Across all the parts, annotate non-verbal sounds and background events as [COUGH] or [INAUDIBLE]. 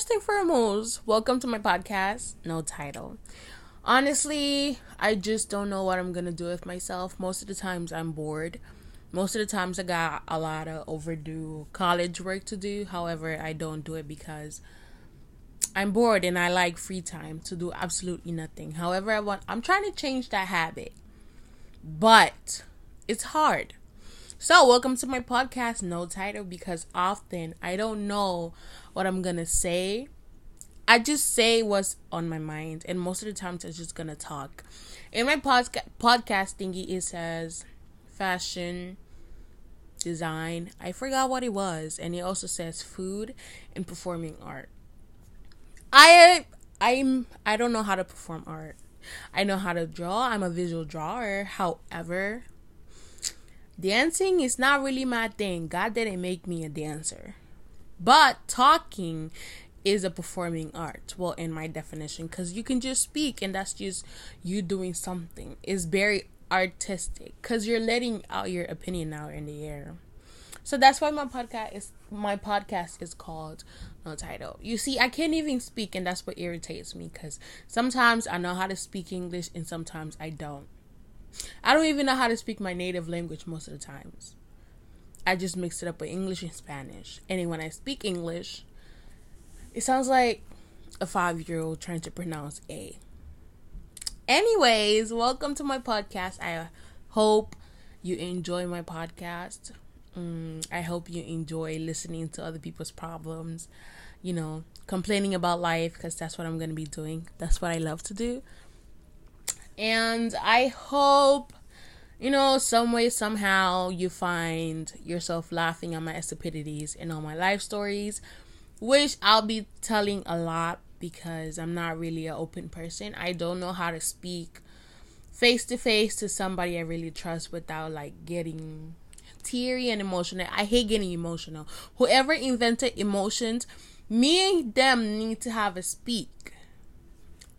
first and foremost, welcome to my podcast, No Title. Honestly, I just don't know what I'm gonna do with myself. Most of the times I'm bored. Most of the times I got a lot of overdue college work to do. However, I don't do it because I'm bored and I like free time to do absolutely nothing. However, I want I'm trying to change that habit. But it's hard. So, welcome to my podcast, No Title, because often I don't know what I'm gonna say. I just say what's on my mind, and most of the times I'm just gonna talk. In my podca- podcast thingy, it says fashion, design. I forgot what it was, and it also says food and performing art. I I'm I don't know how to perform art. I know how to draw. I'm a visual drawer. However, dancing is not really my thing. God didn't make me a dancer. But talking is a performing art. Well, in my definition, because you can just speak and that's just you doing something. It's very artistic because you're letting out your opinion out in the air. So that's why my podcast is my podcast is called uh, No Title. You see, I can't even speak, and that's what irritates me because sometimes I know how to speak English and sometimes I don't. I don't even know how to speak my native language most of the times. I just mix it up with English and Spanish. And when I speak English, it sounds like a five year old trying to pronounce A. Anyways, welcome to my podcast. I hope you enjoy my podcast. Mm, I hope you enjoy listening to other people's problems, you know, complaining about life because that's what I'm going to be doing. That's what I love to do. And I hope, you know, some way, somehow you find yourself laughing at my stupidities and all my life stories, which I'll be telling a lot because I'm not really an open person. I don't know how to speak face to face to somebody I really trust without like getting teary and emotional. I hate getting emotional. Whoever invented emotions, me and them need to have a speak.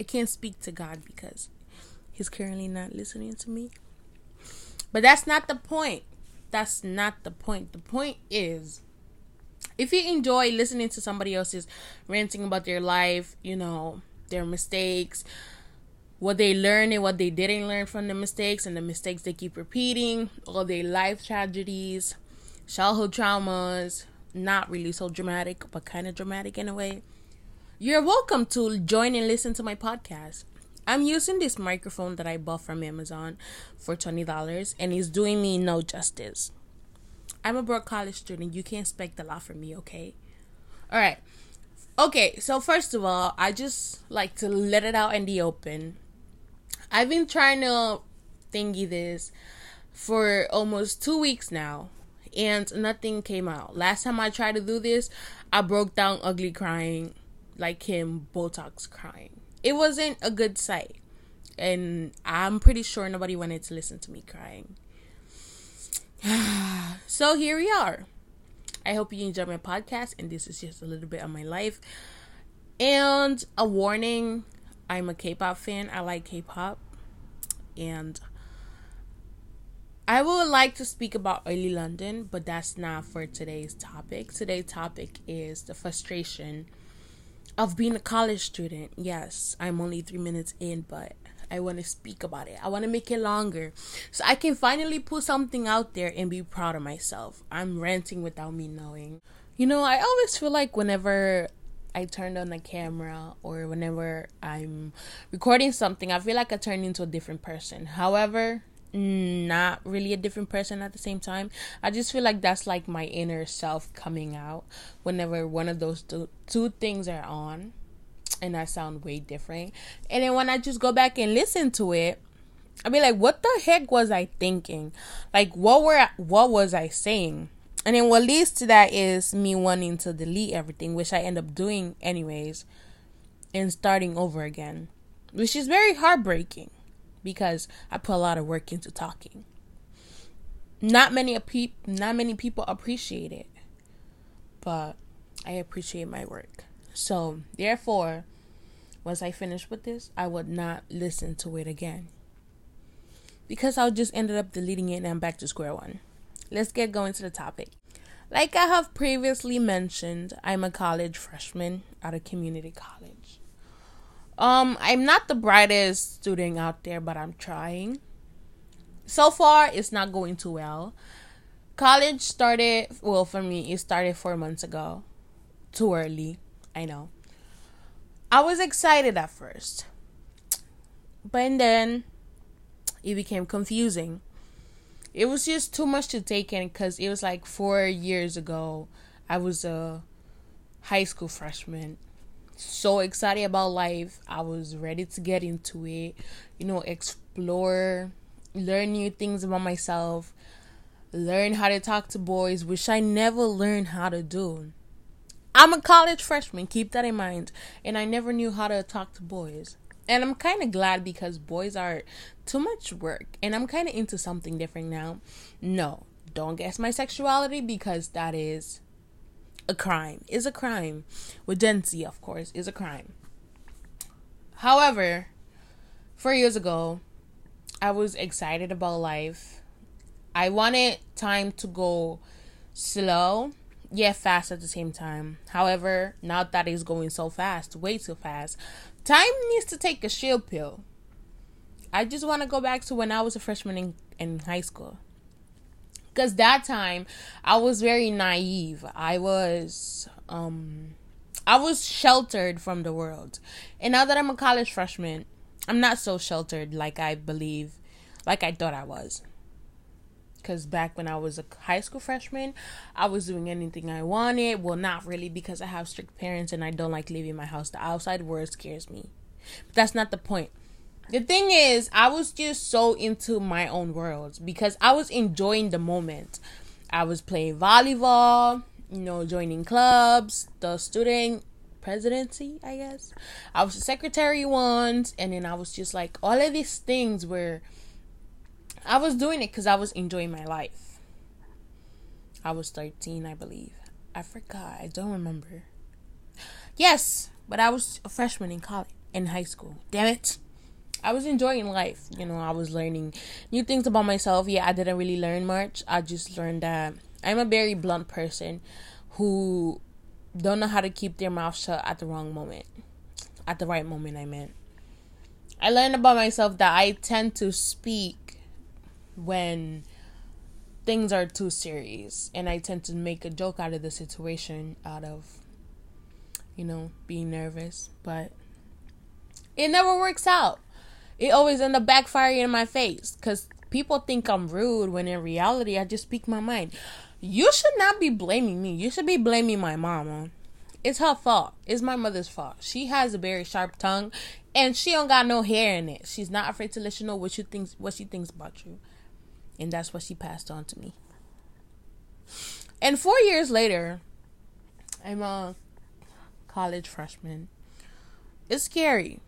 I can't speak to God because He's currently not listening to me. But that's not the point. That's not the point. The point is if you enjoy listening to somebody else's ranting about their life, you know, their mistakes, what they learned and what they didn't learn from the mistakes and the mistakes they keep repeating, all their life tragedies, childhood traumas, not really so dramatic, but kind of dramatic in a way. You're welcome to join and listen to my podcast. I'm using this microphone that I bought from Amazon for $20 and it's doing me no justice. I'm a broke college student. You can't expect a lot from me, okay? All right. Okay, so first of all, I just like to let it out in the open. I've been trying to thingy this for almost two weeks now, and nothing came out. Last time I tried to do this, I broke down ugly crying, like him, Botox crying it wasn't a good sight. And I'm pretty sure nobody wanted to listen to me crying. [SIGHS] so here we are. I hope you enjoy my podcast, and this is just a little bit of my life. And a warning I'm a K pop fan, I like K pop. And I would like to speak about early London, but that's not for today's topic. Today's topic is the frustration of being a college student. Yes, I'm only three minutes in, but I want to speak about it. I want to make it longer so I can finally put something out there and be proud of myself. I'm ranting without me knowing. You know, I always feel like whenever I turned on the camera or whenever I'm recording something, I feel like I turn into a different person. However, not really a different person at the same time. I just feel like that's like my inner self coming out whenever one of those two, two things are on and I sound way different. And then when I just go back and listen to it, I be like, what the heck was I thinking? Like what were what was I saying? And then what leads to that is me wanting to delete everything, which I end up doing anyways, and starting over again. Which is very heartbreaking because I put a lot of work into talking. Not many pe- not many people appreciate it, but I appreciate my work. So, therefore, once I finish with this, I would not listen to it again. Because I just ended up deleting it and I'm back to square one. Let's get going to the topic. Like I have previously mentioned, I'm a college freshman at a community college. Um, I'm not the brightest student out there, but I'm trying. So far, it's not going too well. College started, well, for me, it started four months ago. Too early, I know. I was excited at first, but then it became confusing it was just too much to take in because it was like four years ago. I was a high school freshman. So excited about life. I was ready to get into it, you know, explore, learn new things about myself, learn how to talk to boys, which I never learned how to do. I'm a college freshman, keep that in mind. And I never knew how to talk to boys. And I'm kind of glad because boys are too much work. And I'm kind of into something different now. No, don't guess my sexuality because that is a crime. Is a crime. With Gen of course, is a crime. However, four years ago, I was excited about life. I wanted time to go slow, yet fast at the same time. However, now that it's going so fast, way too fast, Time needs to take a shield pill. I just want to go back to when I was a freshman in, in high school. Because that time I was very naive. I was um I was sheltered from the world. And now that I'm a college freshman, I'm not so sheltered like I believe like I thought I was because back when I was a high school freshman, I was doing anything I wanted. Well, not really because I have strict parents and I don't like leaving my house. The outside world scares me. But that's not the point. The thing is, I was just so into my own world because I was enjoying the moment. I was playing volleyball, you know, joining clubs, the student presidency, I guess. I was a secretary once, and then I was just like, all of these things were I was doing it because I was enjoying my life. I was 13, I believe. I forgot. I don't remember. Yes, but I was a freshman in college, in high school. Damn it. I was enjoying life. You know, I was learning new things about myself. Yeah, I didn't really learn much. I just learned that I'm a very blunt person who don't know how to keep their mouth shut at the wrong moment. At the right moment, I meant. I learned about myself that I tend to speak when things are too serious and I tend to make a joke out of the situation out of you know being nervous but it never works out it always end up backfiring in my face. Because people think I'm rude when in reality I just speak my mind. You should not be blaming me. You should be blaming my mama. It's her fault. It's my mother's fault. She has a very sharp tongue and she don't got no hair in it. She's not afraid to let you know what you thinks what she thinks about you. And that's what she passed on to me. And four years later, I'm a college freshman. It's scary.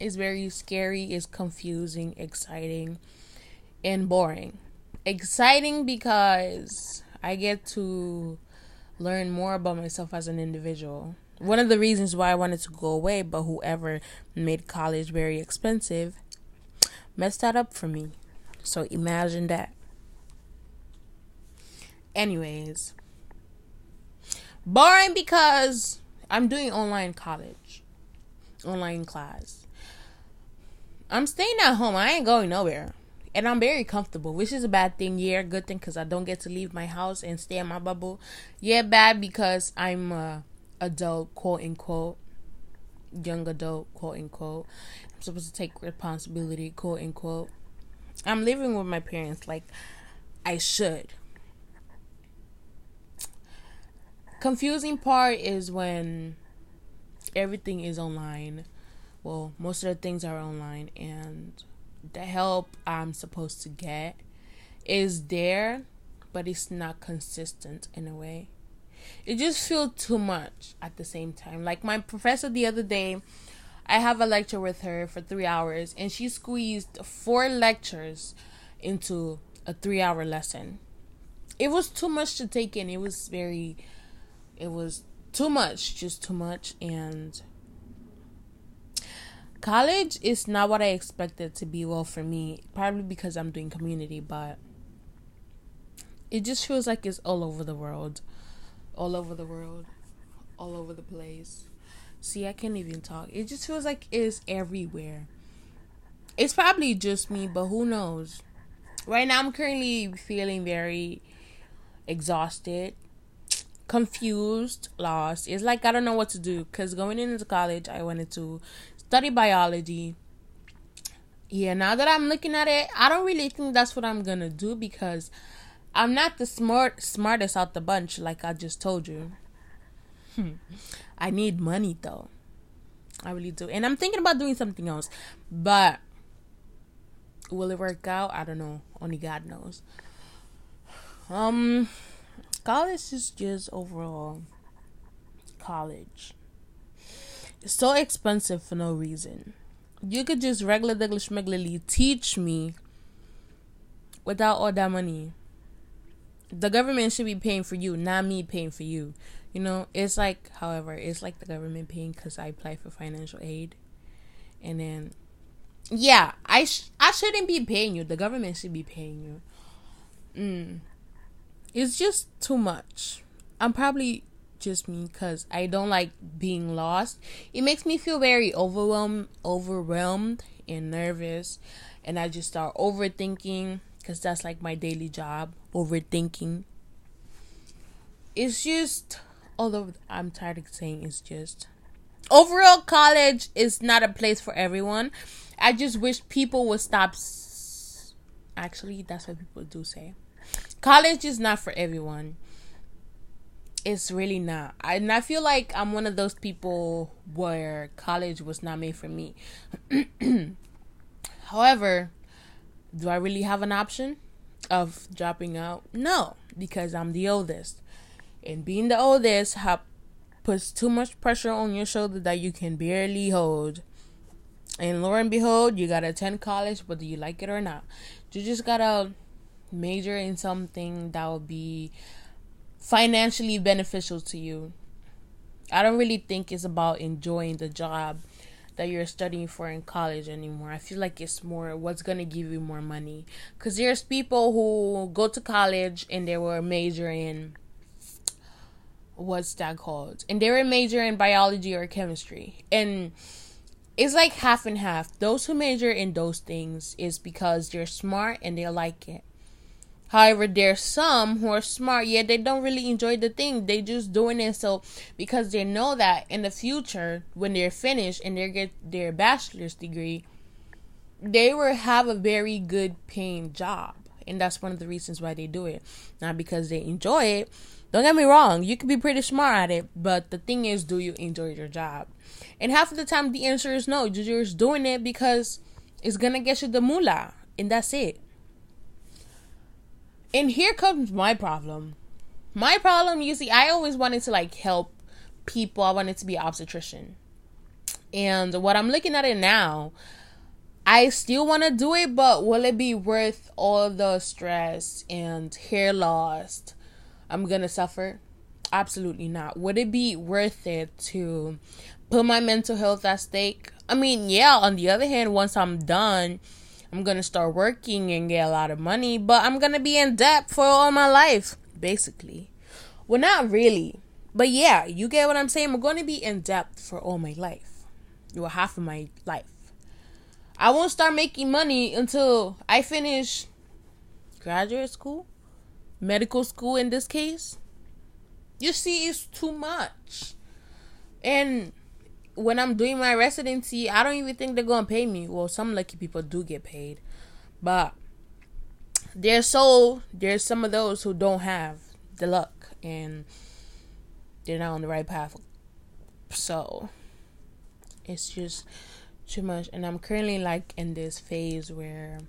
It's very scary, it's confusing, exciting, and boring. Exciting because I get to learn more about myself as an individual. One of the reasons why I wanted to go away, but whoever made college very expensive messed that up for me. So imagine that. Anyways, boring because I'm doing online college, online class. I'm staying at home. I ain't going nowhere. And I'm very comfortable, which is a bad thing. Yeah, good thing because I don't get to leave my house and stay in my bubble. Yeah, bad because I'm a adult, quote unquote, young adult, quote unquote. I'm supposed to take responsibility, quote unquote. I'm living with my parents like I should. Confusing part is when everything is online. Well, most of the things are online and the help I'm supposed to get is there, but it's not consistent in a way. It just feels too much at the same time. Like my professor the other day, I have a lecture with her for three hours, and she squeezed four lectures into a three hour lesson. It was too much to take in. It was very, it was too much, just too much. And college is not what I expected to be. Well, for me, probably because I'm doing community, but it just feels like it's all over the world. All over the world. All over the place. See, I can't even talk. It just feels like it's everywhere. It's probably just me, but who knows? Right now, I'm currently feeling very exhausted, confused, lost. It's like I don't know what to do because going into college, I wanted to study biology. Yeah, now that I'm looking at it, I don't really think that's what I'm gonna do because I'm not the smart smartest out the bunch, like I just told you. Hmm. I need money though. I really do. And I'm thinking about doing something else. But will it work out? I don't know. Only God knows. Um college is just overall college. So expensive for no reason. You could just regular English schmeglerly teach me without all that money. The government should be paying for you, not me paying for you. You know, it's like, however, it's like the government paying because I apply for financial aid, and then, yeah, I sh- I shouldn't be paying you. The government should be paying you. Mm. It's just too much. I'm probably just me because I don't like being lost. It makes me feel very overwhelmed, overwhelmed and nervous, and I just start overthinking because that's like my daily job, overthinking. It's just although I'm tired of saying it's just overall college is not a place for everyone. I just wish people would stop. S- Actually, that's what people do say. College is not for everyone. It's really not. I, and I feel like I'm one of those people where college was not made for me. [CLEARS THROAT] However, do I really have an option of dropping out? No, because I'm the oldest. And being the oldest ha- puts too much pressure on your shoulder that you can barely hold. And lo and behold, you gotta attend college whether you like it or not. You just gotta major in something that will be financially beneficial to you. I don't really think it's about enjoying the job that you're studying for in college anymore. I feel like it's more what's going to give you more money. Because there's people who go to college and they were majoring in what's that called? And they were major in biology or chemistry. And it's like half and half. Those who major in those things is because they're smart and they like it. However, there's some who are smart, yet they don't really enjoy the thing. They just doing it so because they know that in the future, when they're finished and they get their bachelor's degree, they will have a very good paying job. And that's one of the reasons why they do it. Not because they enjoy it, don't get me wrong, you can be pretty smart at it, but the thing is, do you enjoy your job? And half of the time, the answer is no. You're just doing it because it's gonna get you the moolah, and that's it. And here comes my problem. My problem, you see, I always wanted to like help people. I wanted to be an obstetrician. And what I'm looking at it now, I still want to do it, but will it be worth all the stress and hair loss I'm gonna suffer? Absolutely not. Would it be worth it to put my mental health at stake? I mean, yeah, on the other hand, once I'm done, I'm gonna start working and get a lot of money, but I'm gonna be in debt for all my life, basically. Well, not really. But yeah, you get what I'm saying? I'm gonna be in debt for all my life. Well, half of my life. I won't start making money until I finish graduate school medical school in this case. You see, it's too much. And when I'm doing my residency, I don't even think they're gonna pay me. Well, some lucky people do get paid, but there's so there's some of those who don't have the luck and they're not on the right path. So it's just too much, and I'm currently like in this phase where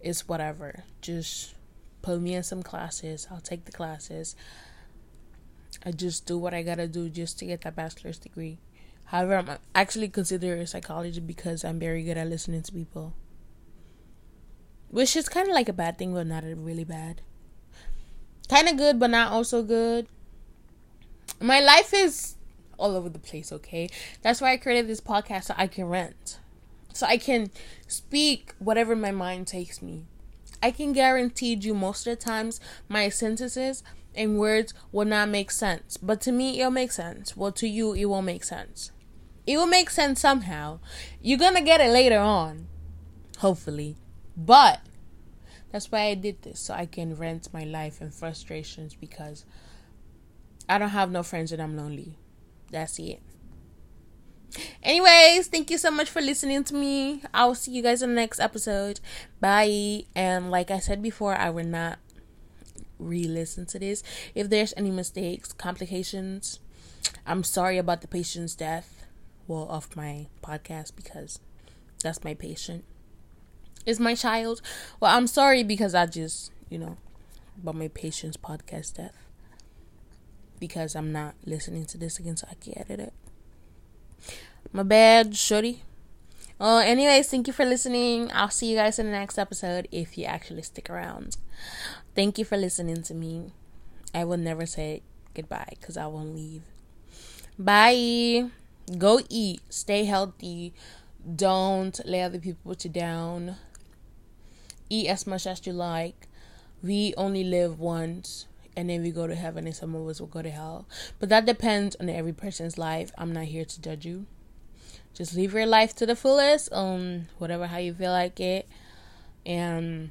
it's whatever, just put me in some classes. I'll take the classes. I just do what I gotta do just to get that bachelor's degree. However, I'm actually considering psychology because I'm very good at listening to people. Which is kind of like a bad thing, but not really bad. Kind of good, but not also good. My life is all over the place, okay? That's why I created this podcast so I can rent. So I can speak whatever my mind takes me. I can guarantee you most of the times my sentences and words will not make sense. But to me, it'll make sense. Well, to you, it won't make sense. It will make sense somehow. You're gonna get it later on, hopefully. But that's why I did this so I can rent my life and frustrations because I don't have no friends and I'm lonely. That's it. Anyways, thank you so much for listening to me. I will see you guys in the next episode. Bye. And like I said before, I will not re listen to this. If there's any mistakes, complications, I'm sorry about the patient's death. Well, of my podcast because that's my patient. Is my child. Well, I'm sorry because I just, you know, about my patient's podcast death. Because I'm not listening to this again, so I can edit it. My bad, shorty. Well, anyways, thank you for listening. I'll see you guys in the next episode if you actually stick around. Thank you for listening to me. I will never say goodbye because I won't leave. Bye. Go eat. Stay healthy. Don't let other people put you down. Eat as much as you like. We only live once and then we go to heaven and some of us will go to hell. But that depends on every person's life. I'm not here to judge you just live your life to the fullest um whatever how you feel like it and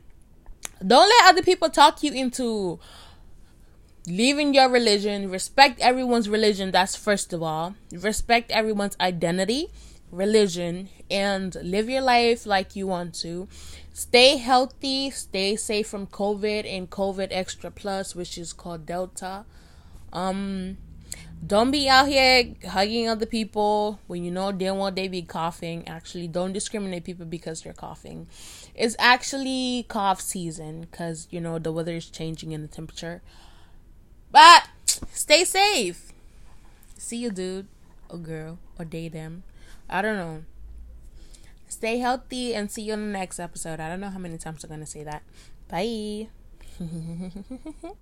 don't let other people talk you into leaving your religion. Respect everyone's religion that's first of all. Respect everyone's identity religion and live your life like you want to. Stay healthy stay safe from covid and covid extra plus which is called delta. Um don't be out here hugging other people when you know damn well they be coughing. Actually, don't discriminate people because they're coughing. It's actually cough season because you know the weather is changing in the temperature. But stay safe. See you, dude, or girl, or date them. I don't know. Stay healthy and see you in the next episode. I don't know how many times I'm gonna say that. Bye. [LAUGHS]